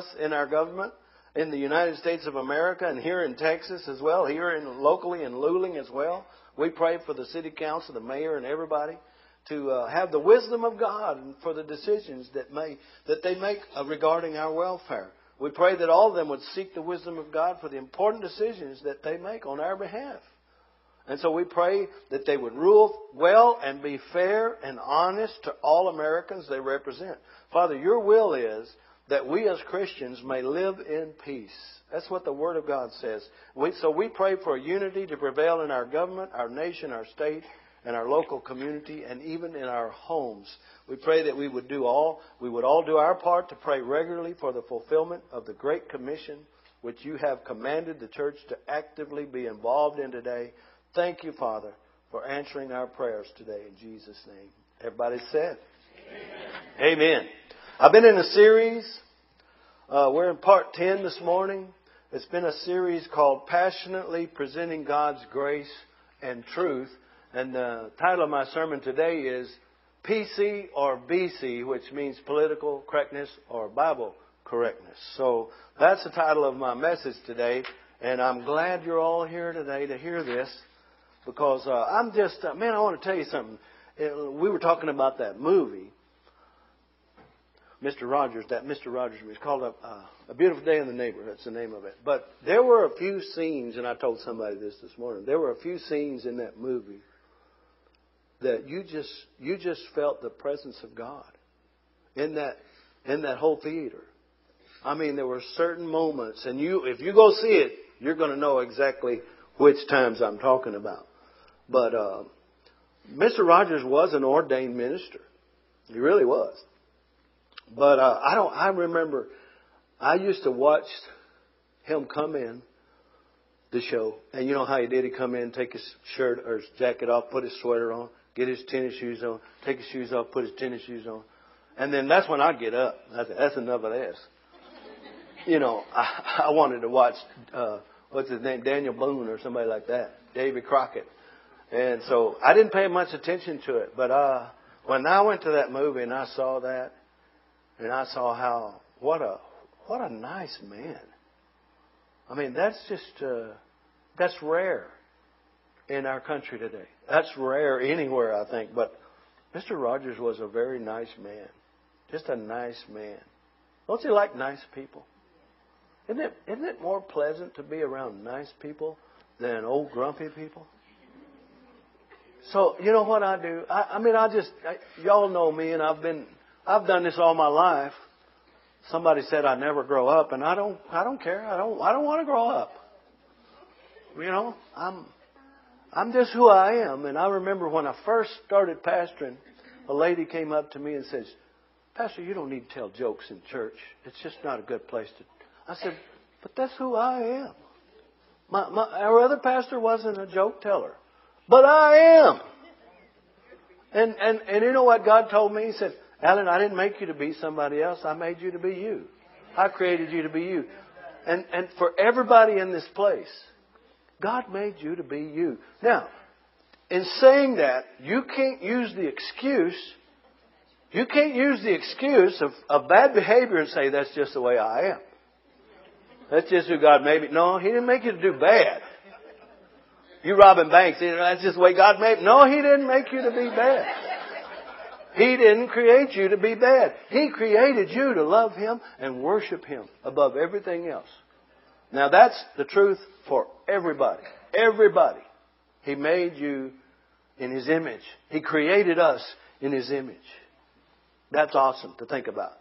us in our government in the United States of America and here in Texas as well, here in locally in Luling as well. We pray for the city council, the mayor, and everybody to uh, have the wisdom of God for the decisions that may that they make uh, regarding our welfare. We pray that all of them would seek the wisdom of God for the important decisions that they make on our behalf. And so we pray that they would rule well and be fair and honest to all Americans they represent. Father, your will is that we as Christians may live in peace. That's what the Word of God says. We, so we pray for unity to prevail in our government, our nation, our state, and our local community, and even in our homes. We pray that we would do all, we would all do our part to pray regularly for the fulfillment of the Great Commission which you have commanded the church to actively be involved in today. Thank you, Father, for answering our prayers today in Jesus' name. Everybody said, Amen. Amen. I've been in a series. Uh, we're in part 10 this morning. It's been a series called Passionately Presenting God's Grace and Truth. And the title of my sermon today is PC or BC, which means political correctness or Bible correctness. So that's the title of my message today. And I'm glad you're all here today to hear this because uh, I'm just, uh, man, I want to tell you something. It, we were talking about that movie Mr. Rogers, that Mr. Rogers movie. It's called a, uh, a Beautiful Day in the Neighborhood. That's the name of it. But there were a few scenes, and I told somebody this this morning. There were a few scenes in that movie that you just you just felt the presence of God in that in that whole theater. I mean, there were certain moments, and you if you go see it, you're going to know exactly which times I'm talking about. But uh, Mr. Rogers was an ordained minister. He really was. But uh, I don't. I remember. I used to watch him come in the show, and you know how he did. He come in, take his shirt or his jacket off, put his sweater on, get his tennis shoes on, take his shoes off, put his tennis shoes on, and then that's when I'd get up. That's, that's enough of this. You know, I, I wanted to watch uh, what's his name, Daniel Boone or somebody like that, Davy Crockett, and so I didn't pay much attention to it. But uh, when I went to that movie and I saw that, and I saw how what a what a nice man. I mean, that's just uh, that's rare in our country today. That's rare anywhere, I think. But Mr. Rogers was a very nice man, just a nice man. Don't you like nice people? Isn't it isn't it more pleasant to be around nice people than old grumpy people? So you know what I do? I, I mean, I just I, y'all know me, and I've been I've done this all my life. Somebody said I never grow up, and I don't. I don't care. I don't. I don't want to grow up. You know, I'm. I'm just who I am. And I remember when I first started pastoring, a lady came up to me and says, "Pastor, you don't need to tell jokes in church. It's just not a good place to." I said, "But that's who I am. My, my, our other pastor wasn't a joke teller, but I am." And and and you know what God told me? He said, Alan, I didn't make you to be somebody else. I made you to be you. I created you to be you. And, and for everybody in this place, God made you to be you. Now, in saying that, you can't use the excuse, you can't use the excuse of, of bad behavior and say, that's just the way I am. That's just who God made me. No, He didn't make you to do bad. You robbing banks, that's just the way God made me. No, He didn't make you to be bad. He didn't create you to be bad. He created you to love Him and worship Him above everything else. Now that's the truth for everybody. Everybody. He made you in His image. He created us in His image. That's awesome to think about.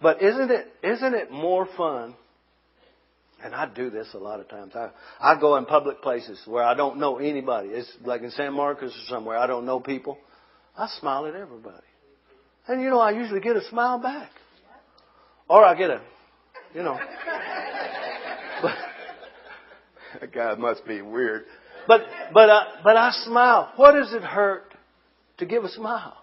But isn't it, isn't it more fun? And I do this a lot of times. I, I go in public places where I don't know anybody. It's like in San Marcos or somewhere. I don't know people. I smile at everybody. And you know, I usually get a smile back. Or I get a, you know. But, that guy must be weird. But, but, uh, but I smile. What does it hurt to give a smile?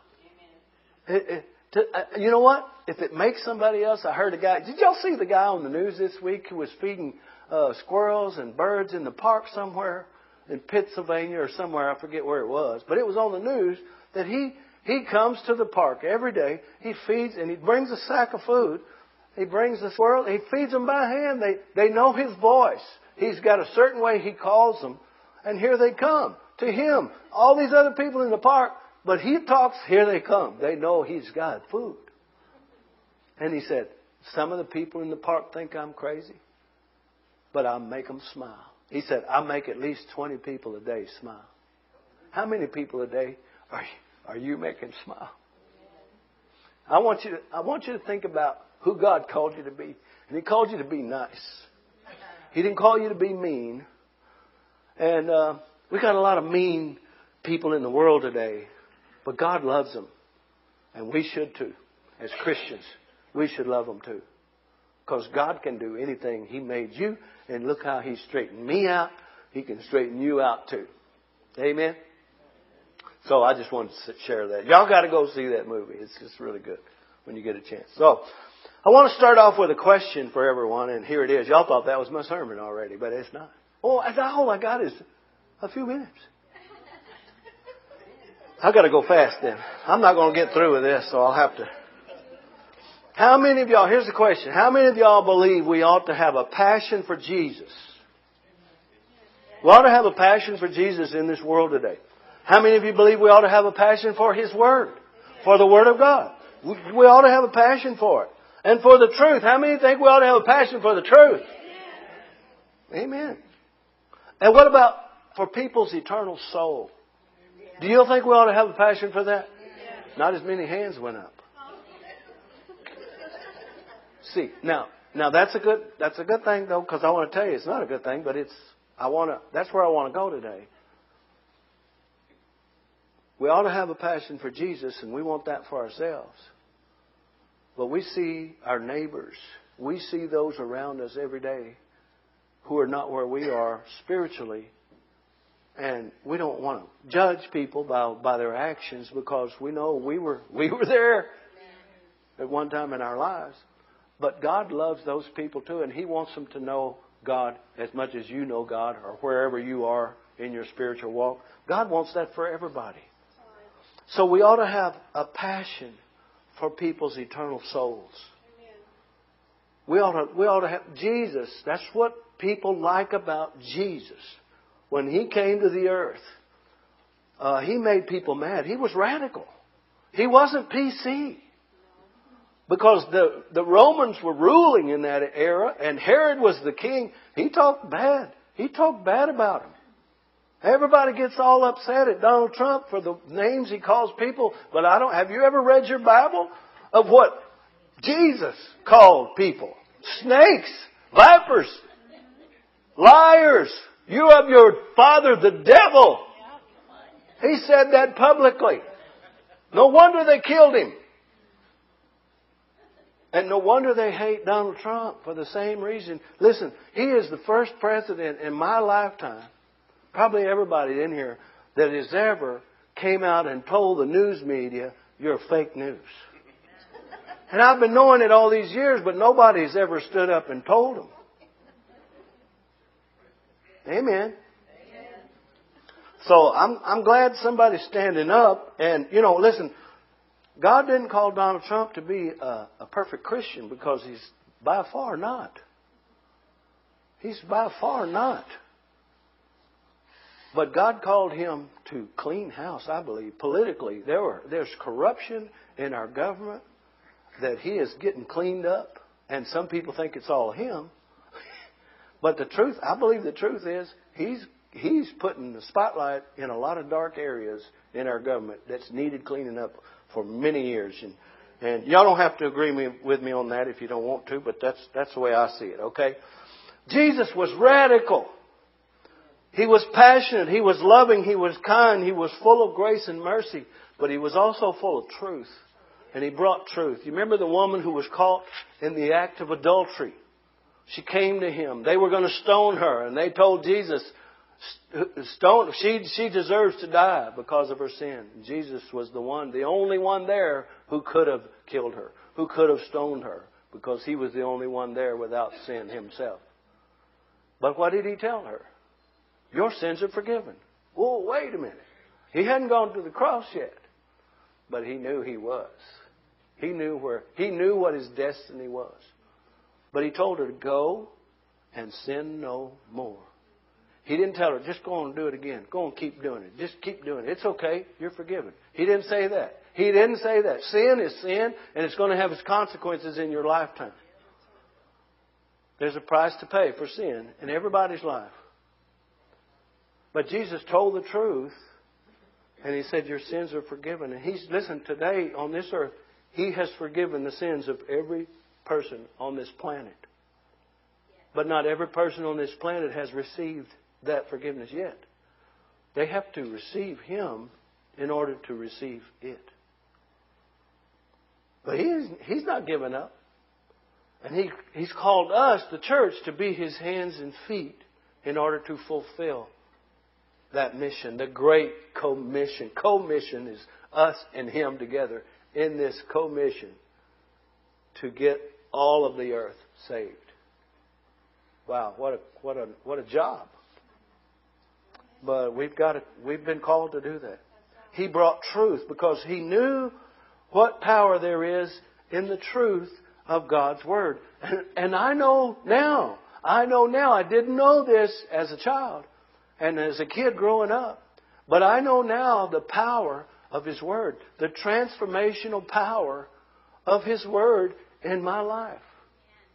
It, it, to, uh, you know what? If it makes somebody else, I heard a guy. Did y'all see the guy on the news this week who was feeding uh, squirrels and birds in the park somewhere in Pennsylvania or somewhere? I forget where it was, but it was on the news that he, he comes to the park every day. He feeds and he brings a sack of food He brings the squirrel. He feeds them by hand. They, they know His voice. He's got a certain way He calls them. And here they come to Him. All these other people in the park, but He talks, here they come. They know He's got food. And He said, some of the people in the park think I'm crazy, but I'll make them smile. He said, I make at least 20 people a day smile. How many people a day are you, are you making smile? I want you to, I want you to think about who God called you to be. And He called you to be nice. He didn't call you to be mean. And uh, we got a lot of mean people in the world today, but God loves them, and we should too. As Christians, we should love them too, because God can do anything. He made you, and look how He straightened me out. He can straighten you out too. Amen. So I just wanted to share that. Y'all got to go see that movie. It's just really good when you get a chance. So I want to start off with a question for everyone, and here it is. Y'all thought that was my sermon already, but it's not. Oh, all I got is a few minutes. I got to go fast then. I'm not going to get through with this, so I'll have to. How many of y'all, here's the question. How many of y'all believe we ought to have a passion for Jesus? We ought to have a passion for Jesus in this world today. How many of you believe we ought to have a passion for His Word? For the Word of God? We ought to have a passion for it. And for the truth. How many think we ought to have a passion for the truth? Amen. And what about for people's eternal soul? Do you think we ought to have a passion for that? Not as many hands went up. See, now, now that's a good, that's a good thing though, because I want to tell you it's not a good thing, but it's, I want to, that's where I want to go today. We ought to have a passion for Jesus, and we want that for ourselves. But we see our neighbors, we see those around us every day who are not where we are spiritually. And we don't want to judge people by, by their actions because we know we were, we were there at one time in our lives. But God loves those people too, and He wants them to know God as much as you know God or wherever you are in your spiritual walk. God wants that for everybody. So we ought to have a passion for people's eternal souls. We ought to, we ought to have Jesus. That's what people like about Jesus. When he came to the earth, uh, he made people mad. He was radical. He wasn't PC. Because the, the Romans were ruling in that era, and Herod was the king. He talked bad. He talked bad about him. Everybody gets all upset at Donald Trump for the names he calls people, but I don't, have you ever read your Bible of what Jesus called people? Snakes, vipers, liars. You of your father the devil. He said that publicly. No wonder they killed him. And no wonder they hate Donald Trump for the same reason. Listen, he is the first president in my lifetime probably everybody in here that has ever came out and told the news media you're fake news. And I've been knowing it all these years, but nobody's ever stood up and told them. Amen. So I'm I'm glad somebody's standing up. And you know, listen, God didn't call Donald Trump to be a, a perfect Christian because he's by far not. He's by far not. But God called him to clean house, I believe. Politically, there were, there's corruption in our government that he is getting cleaned up, and some people think it's all him. but the truth, I believe the truth is, he's he's putting the spotlight in a lot of dark areas in our government that's needed cleaning up for many years. And and y'all don't have to agree me, with me on that if you don't want to, but that's that's the way I see it. Okay, Jesus was radical. He was passionate. He was loving. He was kind. He was full of grace and mercy. But he was also full of truth. And he brought truth. You remember the woman who was caught in the act of adultery? She came to him. They were going to stone her. And they told Jesus, stone, she, she deserves to die because of her sin. Jesus was the one, the only one there who could have killed her, who could have stoned her, because he was the only one there without sin himself. But what did he tell her? Your sins are forgiven. Oh, wait a minute. He hadn't gone to the cross yet, but he knew he was. He knew where, he knew what his destiny was. But he told her to go and sin no more. He didn't tell her, just go and do it again. Go and keep doing it. Just keep doing it. It's okay. You're forgiven. He didn't say that. He didn't say that. Sin is sin, and it's going to have its consequences in your lifetime. There's a price to pay for sin in everybody's life. But Jesus told the truth, and He said, Your sins are forgiven. And He's, listen, today on this earth, He has forgiven the sins of every person on this planet. But not every person on this planet has received that forgiveness yet. They have to receive Him in order to receive it. But he's, he's not given up. And he, He's called us, the church, to be His hands and feet in order to fulfill that mission, the great commission. Commission is us and Him together in this commission to get all of the earth saved. Wow, what a what a what a job! But we've got to, we've been called to do that. He brought truth because he knew what power there is in the truth of God's Word. And, and I know now, I know now, I didn't know this as a child and as a kid growing up, but I know now the power of His Word, the transformational power of His Word in my life.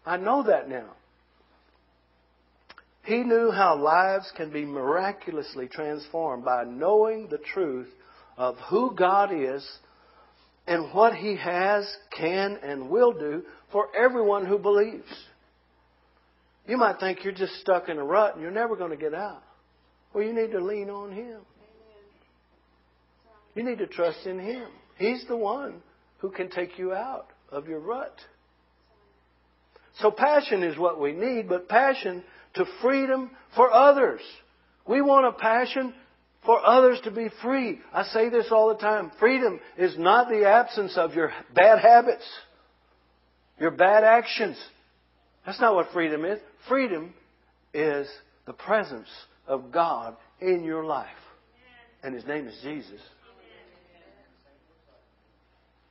I know that now. He knew how lives can be miraculously transformed by knowing the truth of who God is and what He has, can, and will do for everyone who believes. You might think you're just stuck in a rut and you're never going to get out. Well, you need to lean on Him. You need to trust in Him. He's the one who can take you out of your rut. So passion is what we need, but passion to freedom for others. We want a passion for others to be free. I say this all the time. Freedom is not the absence of your bad habits, your bad actions. That's not what freedom is. Freedom is the presence of God in your life. And His name is Jesus.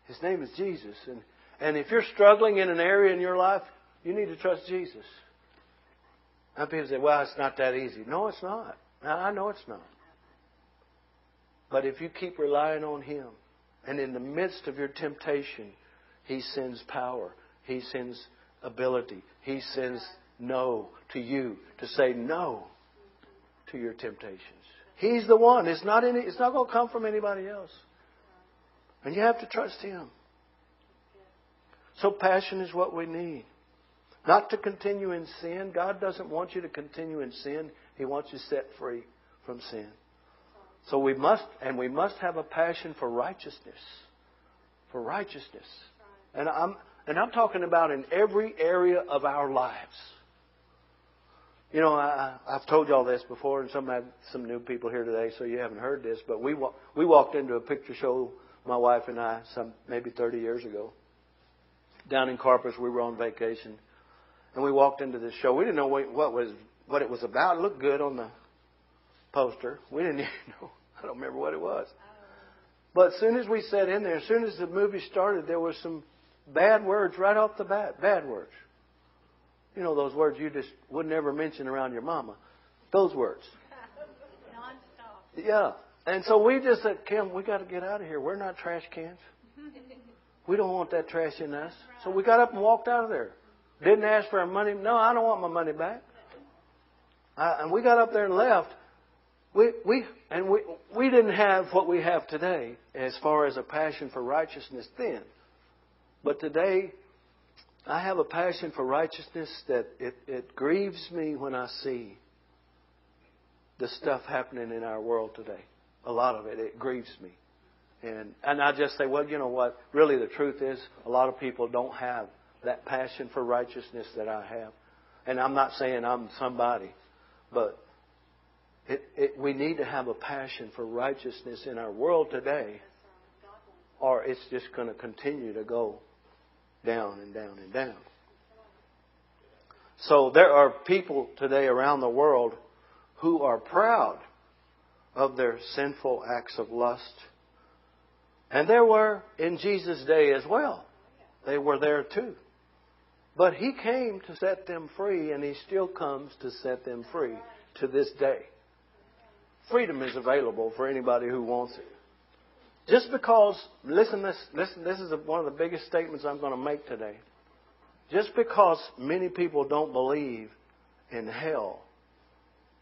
His name is Jesus. And, and if you're struggling in an area in your life, you need to trust Jesus. Now people say, well, it's not that easy. No, it's not. Now, I know it's not. But if you keep relying on Him, and in the midst of your temptation, He sends power, He sends ability, He sends no to you to say no to your temptations. He's the one. It's not any, it's not going to come from anybody else. And you have to trust Him. So passion is what we need. Not to continue in sin. God doesn't want you to continue in sin. He wants you set free from sin. So we must, and we must have a passion for righteousness. For righteousness. And I'm, and I'm talking about in every area of our lives. You know, I, I've told y'all this before, and some have some new people here today, so you haven't heard this. But we we walked into a picture show, my wife and I, some maybe 30 years ago, down in Corpus. We were on vacation, and we walked into this show. We didn't know what, what was what it was about. It looked good on the poster. We didn't even know. I don't remember what it was. But as soon as we sat in there, as soon as the movie started, there was some bad words right off the bat. Bad words. You know those words you just would never mention around your mama. Those words. Yeah. And so we just said, Kim, we got to get out of here. We're not trash cans. We don't want that trash in us. So we got up and walked out of there. Didn't ask for our money. No, I don't want my money back. I, and we got up there and left. We, we, and we, we didn't have what we have today as far as a passion for righteousness then. But today, I have a passion for righteousness that it, it grieves me when I see the stuff happening in our world today. A lot of it, it grieves me. And, and I just say, well, you know what? Really, the truth is, a lot of people don't have that passion for righteousness that I have. And I'm not saying I'm somebody, but it, it, we need to have a passion for righteousness in our world today, or it's just going to continue to go down and down and down. So there are people today around the world who are proud of their sinful acts of lust. And there were in Jesus' day as well. They were there too. But He came to set them free, and He still comes to set them free to this day. Freedom is available for anybody who wants it. Just because, listen, this, listen, this is one of the biggest statements I'm going to make today. Just because many people don't believe in hell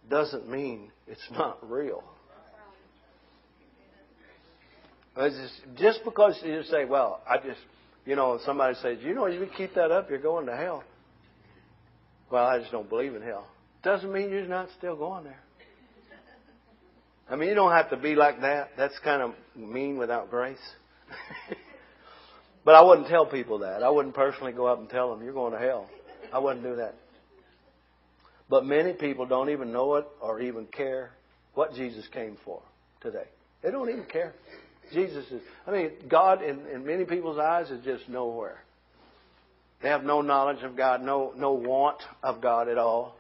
doesn't mean it's not real. Just, because you say, well, I just, you know, somebody says, you know, if you keep that up, you're going to hell. Well, I just don't believe in hell. Doesn't mean you're not still going there. I mean, you don't have to be like that. That's kind of mean without grace. but I wouldn't tell people that. I wouldn't personally go up and tell them, you're going to hell. I wouldn't do that. But many people don't even know it or even care what Jesus came for today. They don't even care. Jesus is, I mean, God in, in many people's eyes is just nowhere. They have no knowledge of God, no, no want of God at all.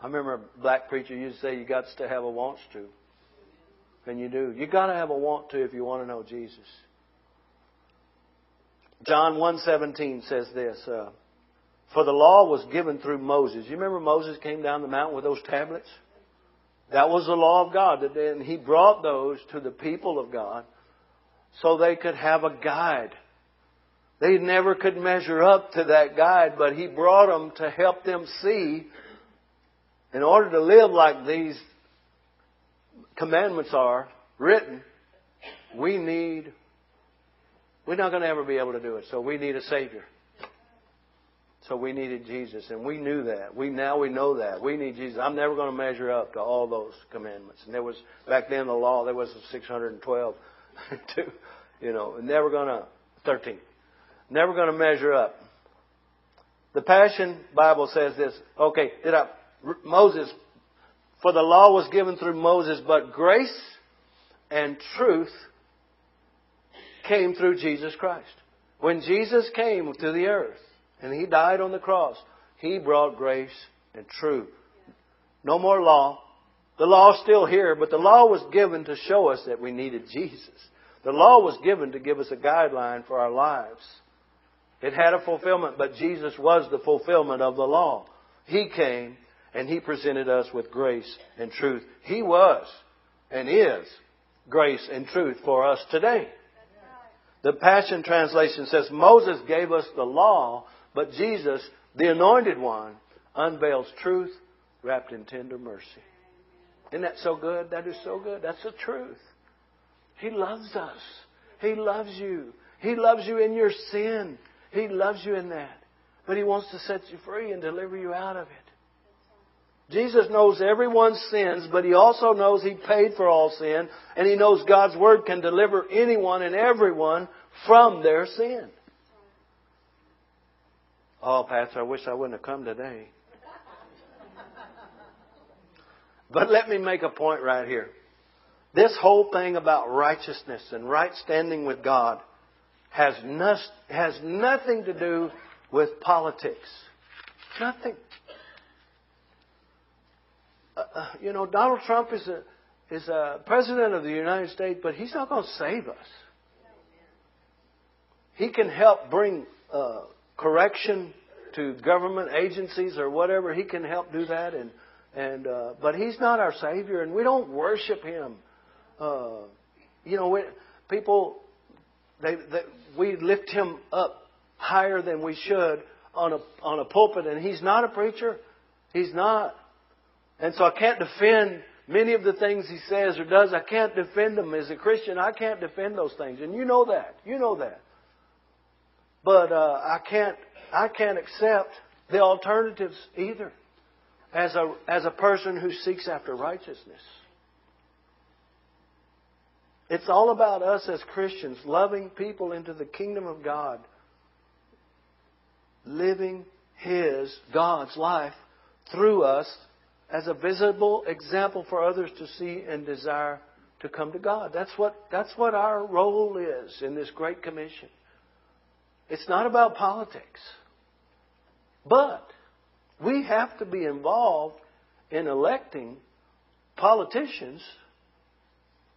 I remember a black preacher used to say, you got to have a wants to. And you do. You've got to have a want to if you want to know Jesus. John 1.17 says this, uh, For the law was given through Moses. You remember Moses came down the mountain with those tablets? That was the law of God. And he brought those to the people of God so they could have a guide. They never could measure up to that guide, but he brought them to help them see in order to live like these commandments are written, we need, we're not going to ever be able to do it. So we need a Savior. So we needed Jesus, and we knew that. We now we know that we need Jesus. I'm never going to measure up to all those commandments. And there was back then the law there was 612, you know, never going to 13, never going to measure up. The Passion Bible says this. Okay, did I? Moses for the law was given through Moses, but grace and truth came through Jesus Christ. When Jesus came to the earth and he died on the cross, he brought grace and truth. No more law. The law is still here, but the law was given to show us that we needed Jesus. The law was given to give us a guideline for our lives. It had a fulfillment, but Jesus was the fulfillment of the law. He came and He presented us with grace and truth. He was and is grace and truth for us today. The Passion Translation says Moses gave us the law, but Jesus, the anointed one, unveils truth wrapped in tender mercy. Isn't that so good? That is so good. That's the truth. He loves us. He loves you. He loves you in your sin. He loves you in that. But He wants to set you free and deliver you out of it. Jesus knows everyone's sins, but he also knows he paid for all sin, and he knows God's Word can deliver anyone and everyone from their sin. Oh, Pastor, I wish I wouldn't have come today. But let me make a point right here. This whole thing about righteousness and right standing with God has, no, has nothing to do with politics. Nothing. You know, Donald Trump is a is a president of the United States, but he's not going to save us. He can help bring uh, correction to government agencies or whatever. He can help do that, and and uh, but he's not our savior, and we don't worship him. Uh, you know, we, people they, they we lift him up higher than we should on a on a pulpit, and he's not a preacher. He's not. And so I can't defend many of the things he says or does. I can't defend them as a Christian. I can't defend those things, and you know that. You know that. But uh, I can't. I can't accept the alternatives either, as a as a person who seeks after righteousness. It's all about us as Christians loving people into the kingdom of God, living His, God's life through us as a visible example for others to see and desire to come to God. That's what, that's what our role is in this Great Commission. It's not about politics. But we have to be involved in electing politicians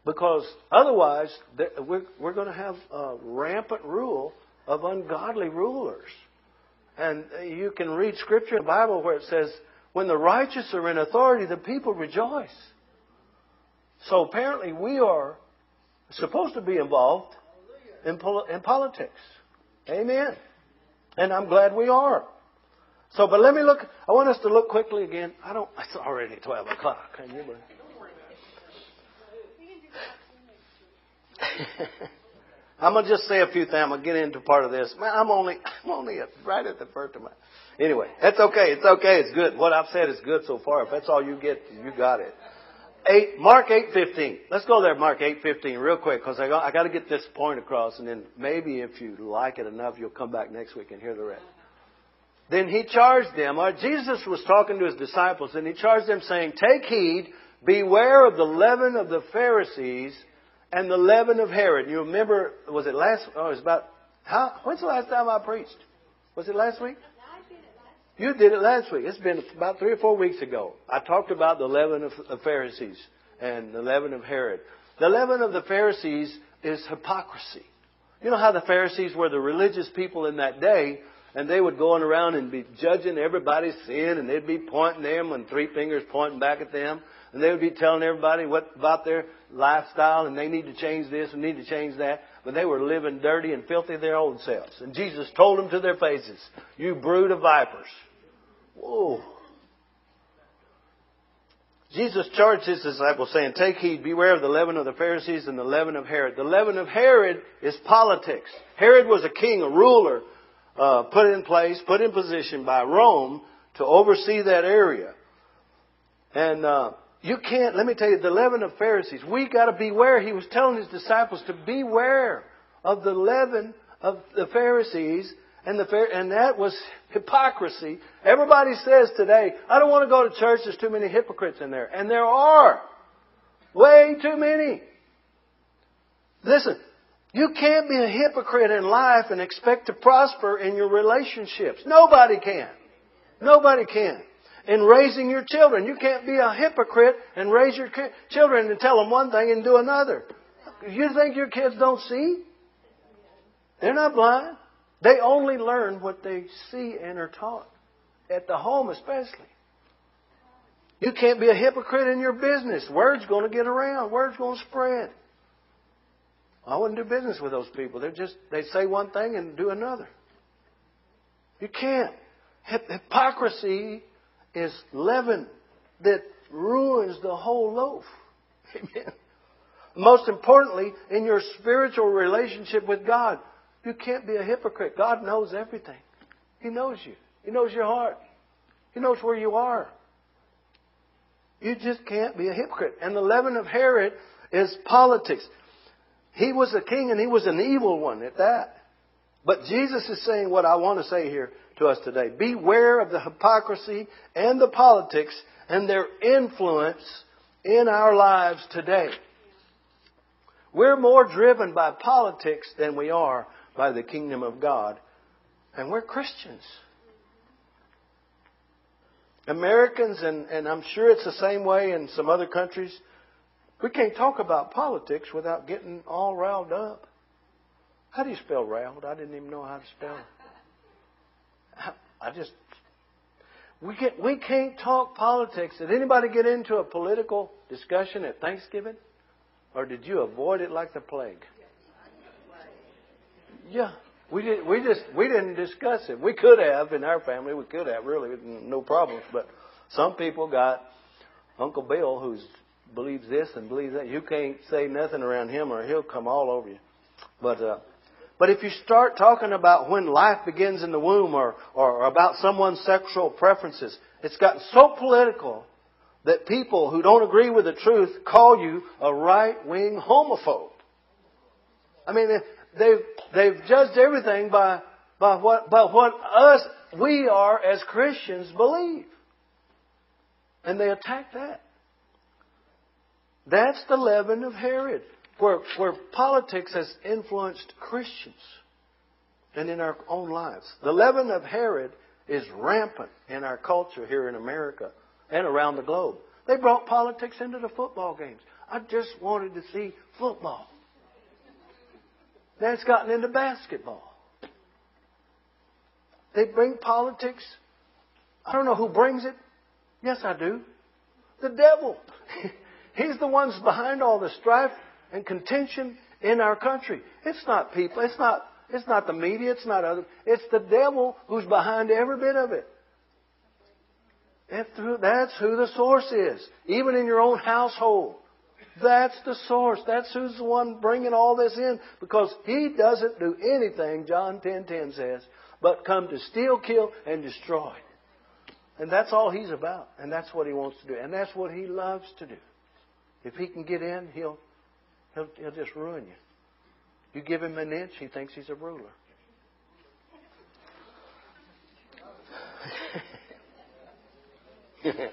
because otherwise we're, we're going to have a rampant rule of ungodly rulers. And you can read scripture in the Bible where it says, when the righteous are in authority, the people rejoice. So apparently we are supposed to be involved in, pol- in politics. Amen. And I'm glad we are. So, but let me look. I want us to look quickly again. I don't. It's already twelve o'clock. Can you believe? I'm gonna just say a few things. I'm gonna get into part of this. Man, I'm only, I'm only right at the first of my. Anyway, that's okay. It's okay. It's good. What I've said is good so far. If that's all you get, you got it. Eight, Mark eight fifteen. Let's go there, Mark eight fifteen, real quick, because I got, I got to get this point across, and then maybe if you like it enough, you'll come back next week and hear the rest. Then he charged them. Or Jesus was talking to his disciples, and he charged them, saying, "Take heed, beware of the leaven of the Pharisees and the leaven of Herod." You remember? Was it last? Oh, it was about. How? When's the last time I preached? Was it last week? You did it last week. It's been about three or four weeks ago. I talked about the leaven of the Pharisees and the leaven of Herod. The leaven of the Pharisees is hypocrisy. You know how the Pharisees were the religious people in that day, and they would go on around and be judging everybody's sin, and they'd be pointing them and three fingers pointing back at them, and they would be telling everybody what about their lifestyle, and they need to change this and need to change that. But they were living dirty and filthy their own selves. And Jesus told them to their faces, "You brood of vipers." Whoa. Jesus charged his disciples saying, Take heed, beware of the leaven of the Pharisees and the leaven of Herod. The leaven of Herod is politics. Herod was a king, a ruler, uh, put in place, put in position by Rome to oversee that area. And uh, you can't, let me tell you, the leaven of Pharisees, we got to beware. He was telling his disciples to beware of the leaven of the Pharisees and, the, and that was hypocrisy. Everybody says today, I don't want to go to church, there's too many hypocrites in there. And there are. Way too many. Listen, you can't be a hypocrite in life and expect to prosper in your relationships. Nobody can. Nobody can. In raising your children, you can't be a hypocrite and raise your children and tell them one thing and do another. You think your kids don't see? They're not blind. They only learn what they see and are taught, at the home especially. You can't be a hypocrite in your business. Word's going to get around. Word's going to spread. I wouldn't do business with those people. They're just they say one thing and do another. You can't. Hypocrisy is leaven that ruins the whole loaf. Amen. Most importantly, in your spiritual relationship with God, you can't be a hypocrite. God knows everything. He knows you. He knows your heart. He knows where you are. You just can't be a hypocrite. And the leaven of Herod is politics. He was a king and he was an evil one at that. But Jesus is saying what I want to say here to us today. Beware of the hypocrisy and the politics and their influence in our lives today. We're more driven by politics than we are by the kingdom of God. And we're Christians. Americans, and, and I'm sure it's the same way in some other countries, we can't talk about politics without getting all riled up. How do you spell riled? I didn't even know how to spell it. I just we get we can't talk politics. Did anybody get into a political discussion at Thanksgiving? Or did you avoid it like the plague? Yeah. We did. We just we didn't discuss it. We could have in our family. We could have really no problems. But some people got Uncle Bill who believes this and believes that. You can't say nothing around him or he'll come all over you. But uh, but if you start talking about when life begins in the womb or or about someone's sexual preferences, it's gotten so political that people who don't agree with the truth call you a right wing homophobe. I mean, they've, they've judged everything by, by what, by what us, we are as Christians believe. And they attack that. That's the leaven of Herod, where, where politics has influenced Christians and in our own lives. The leaven of Herod is rampant in our culture here in America and around the globe. They brought politics into the football games. I just wanted to see football. Now it's gotten into basketball. they bring politics. I don't know who brings it. Yes, I do. The devil. He's the ones behind all the strife and contention in our country. It's not people. It's not, it's not the media. It's not other. It's the devil who's behind every bit of it. That's who the source is. Even in your own household. That's the source. That's who's the one bringing all this in. Because he doesn't do anything, John 10.10 10 says, but come to steal, kill, and destroy. And that's all he's about. And that's what he wants to do. And that's what he loves to do. If he can get in, he'll, he'll, he'll just ruin you. You give him an inch, he thinks he's a ruler.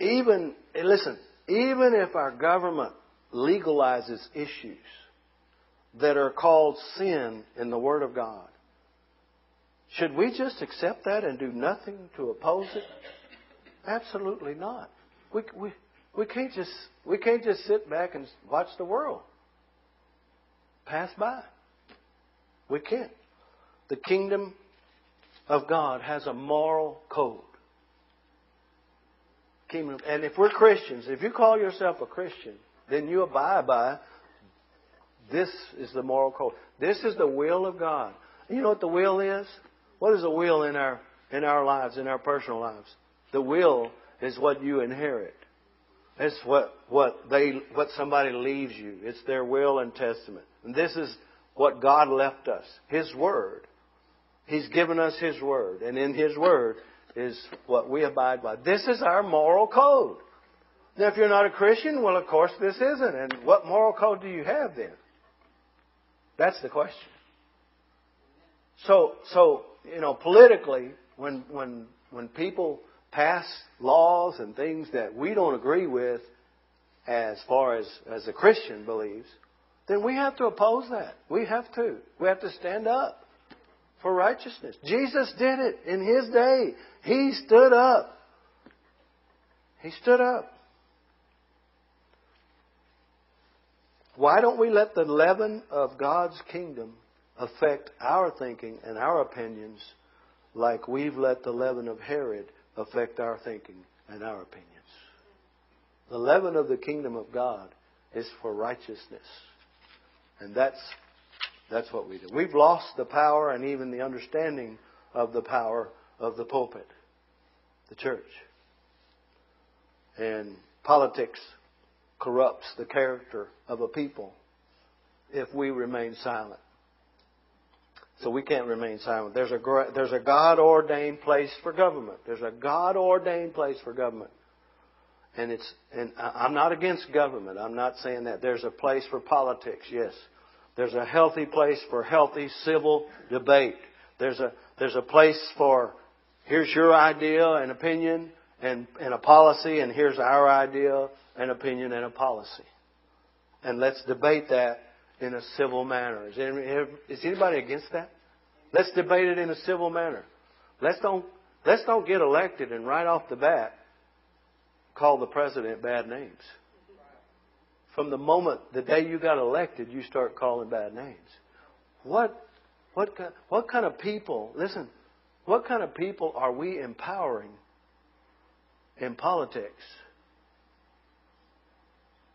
even, listen, even if our government legalizes issues that are called sin in the Word of God, should we just accept that and do nothing to oppose it? Absolutely not. We, we, we, can't just, we can't just sit back and watch the world pass by. We can't. The kingdom of God has a moral code. Kingdom, and if we're Christians, if you call yourself a Christian, then you abide by this is the moral code. This is the will of God. You know what the will is? What is the will in our in our lives, in our personal lives? The will is what you inherit. It's what what they what somebody leaves you. It's their will and testament. And this is what God left us. His word. He's given us His Word, and in His Word is what we abide by. This is our moral code. Now, if you're not a Christian, well, of course, this isn't. And what moral code do you have then? That's the question. So, so you know, politically, when when when people pass laws and things that we don't agree with, as far as as a Christian believes, then we have to oppose that. We have to. We have to stand up for righteousness. Jesus did it in his day. He stood up. He stood up. Why don't we let the leaven of God's kingdom affect our thinking and our opinions like we've let the leaven of Herod affect our thinking and our opinions? The leaven of the kingdom of God is for righteousness. And that's that's what we do. We've lost the power and even the understanding of the power of the pulpit, the church. And politics corrupts the character of a people if we remain silent. So we can't remain silent. There's a, there's a God ordained place for government. There's a God ordained place for government. And it's, and I'm not against government. I'm not saying that. There's a place for politics, yes. There's a healthy place for healthy civil debate. There's a, there's a place for here's your idea and opinion and, and a policy, and here's our idea and opinion and a policy. And let's debate that in a civil manner. Is anybody against that? Let's debate it in a civil manner. Let's don't, let's don't get elected and right off the bat call the president bad names. From the moment, the day you got elected, you start calling bad names. What, what, what kind of people, listen, what kind of people are we empowering in politics?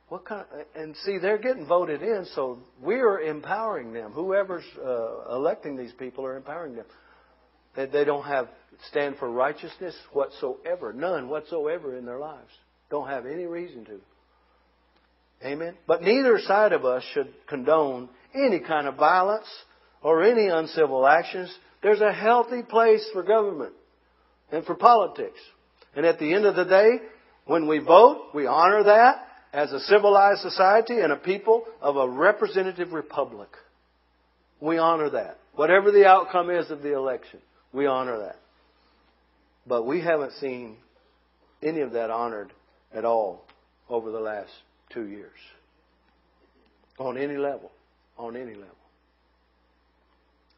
What kind of, and see, they're getting voted in, so we're empowering them. Whoever's uh, electing these people are empowering them. They, they don't have stand for righteousness whatsoever, none whatsoever in their lives. Don't have any reason to. Amen. But neither side of us should condone any kind of violence or any uncivil actions. There's a healthy place for government and for politics. And at the end of the day, when we vote, we honor that as a civilized society and a people of a representative republic. We honor that. Whatever the outcome is of the election, we honor that. But we haven't seen any of that honored at all over the last two years. On any level. On any level.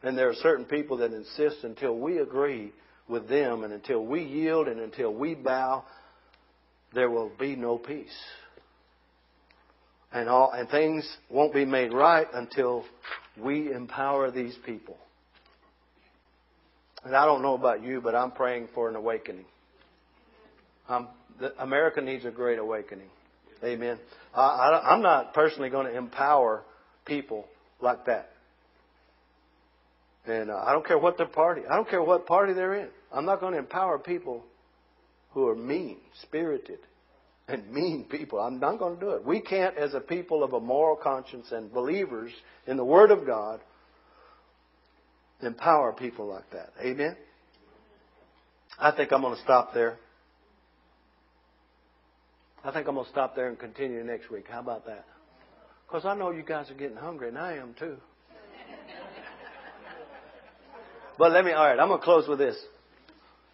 And there are certain people that insist until we agree with them and until we yield and until we bow, there will be no peace. And all and things won't be made right until we empower these people. And I don't know about you, but I'm praying for an awakening. Um, the, America needs a great awakening. Amen. I, I, I'm not personally going to empower people like that. And uh, I don't care what their party, I don't care what party they're in. I'm not going to empower people who are mean spirited and mean people. I'm not going to do it. We can't, as a people of a moral conscience and believers in the Word of God, empower people like that. Amen? I think I'm going to stop there. I think I'm going to stop there and continue next week. How about that? Because I know you guys are getting hungry, and I am too. But let me, all right, I'm going to close with this.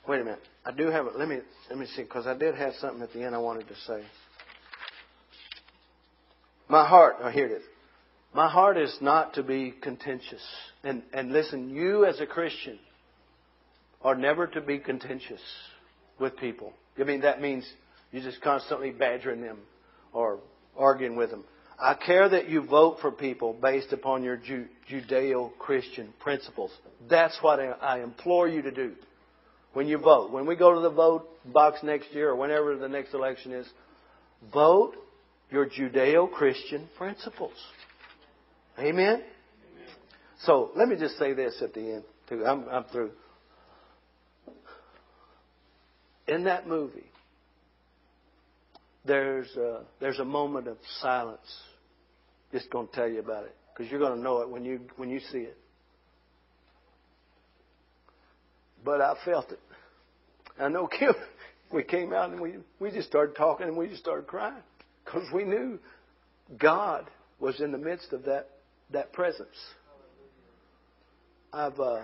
Wait a minute. I do have it. Let me, let me see, because I did have something at the end I wanted to say. My heart, oh, here it is. My heart is not to be contentious. And, and listen, you as a Christian are never to be contentious with people. I mean, that means you're just constantly badgering them or arguing with them. I care that you vote for people based upon your Judeo Christian principles. That's what I implore you to do when you vote. When we go to the vote box next year or whenever the next election is, vote your Judeo Christian principles. Amen? So let me just say this at the end. I'm, I'm through. In that movie, there's a, there's a moment of silence. Just going to tell you about it because you're going to know it when you when you see it. But I felt it. I know Kim. We came out and we we just started talking and we just started crying because we knew God was in the midst of that that presence. I've uh,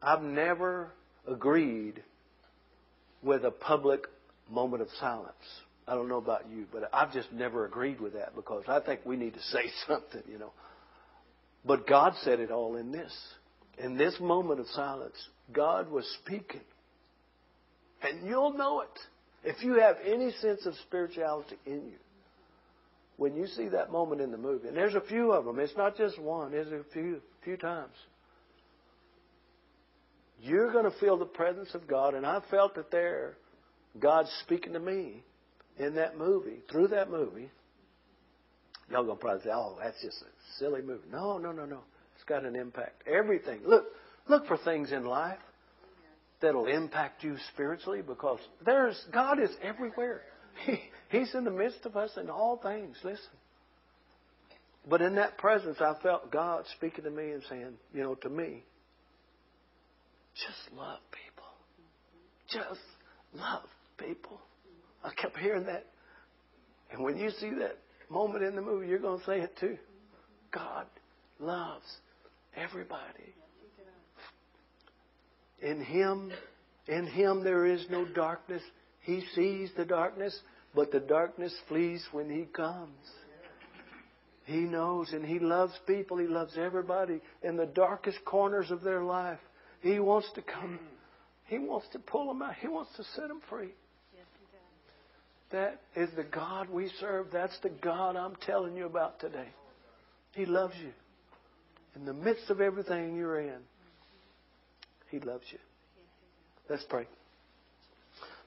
I've never agreed with a public moment of silence. I don't know about you, but I've just never agreed with that because I think we need to say something, you know. But God said it all in this. In this moment of silence, God was speaking. And you'll know it if you have any sense of spirituality in you. When you see that moment in the movie, and there's a few of them, it's not just one, there's a few, few times. You're going to feel the presence of God, and I felt it there. God's speaking to me in that movie, through that movie. Y'all gonna probably say, "Oh, that's just a silly movie." No, no, no, no. It's got an impact. Everything. Look, look for things in life that'll impact you spiritually because there's God is everywhere. He, he's in the midst of us in all things. Listen. But in that presence, I felt God speaking to me and saying, you know, to me, just love people. Just love people. I kept hearing that. And when you see that moment in the movie, you're going to say it too. God loves everybody. In Him, in Him there is no darkness. He sees the darkness, but the darkness flees when He comes. He knows and He loves people. He loves everybody in the darkest corners of their life. He wants to come. He wants to pull them out. He wants to set them free. That is the God we serve. That's the God I'm telling you about today. He loves you. In the midst of everything you're in, He loves you. Let's pray.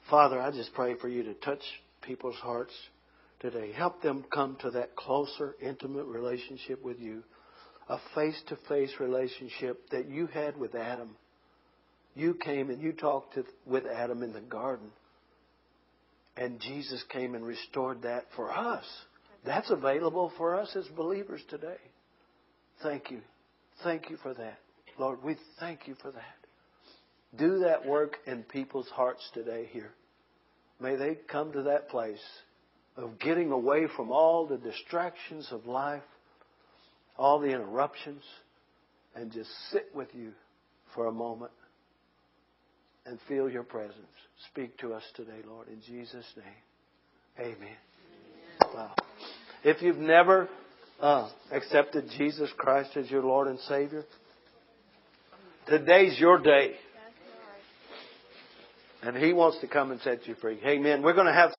Father, I just pray for you to touch people's hearts today. Help them come to that closer, intimate relationship with you, a face to face relationship that you had with Adam. You came and you talked to, with Adam in the garden. And Jesus came and restored that for us. That's available for us as believers today. Thank you. Thank you for that. Lord, we thank you for that. Do that work in people's hearts today here. May they come to that place of getting away from all the distractions of life, all the interruptions, and just sit with you for a moment and feel your presence. Speak to us today, Lord, in Jesus' name. Amen. Wow. If you've never uh, accepted Jesus Christ as your Lord and Savior, today's your day. And He wants to come and set you free. Amen. We're going to have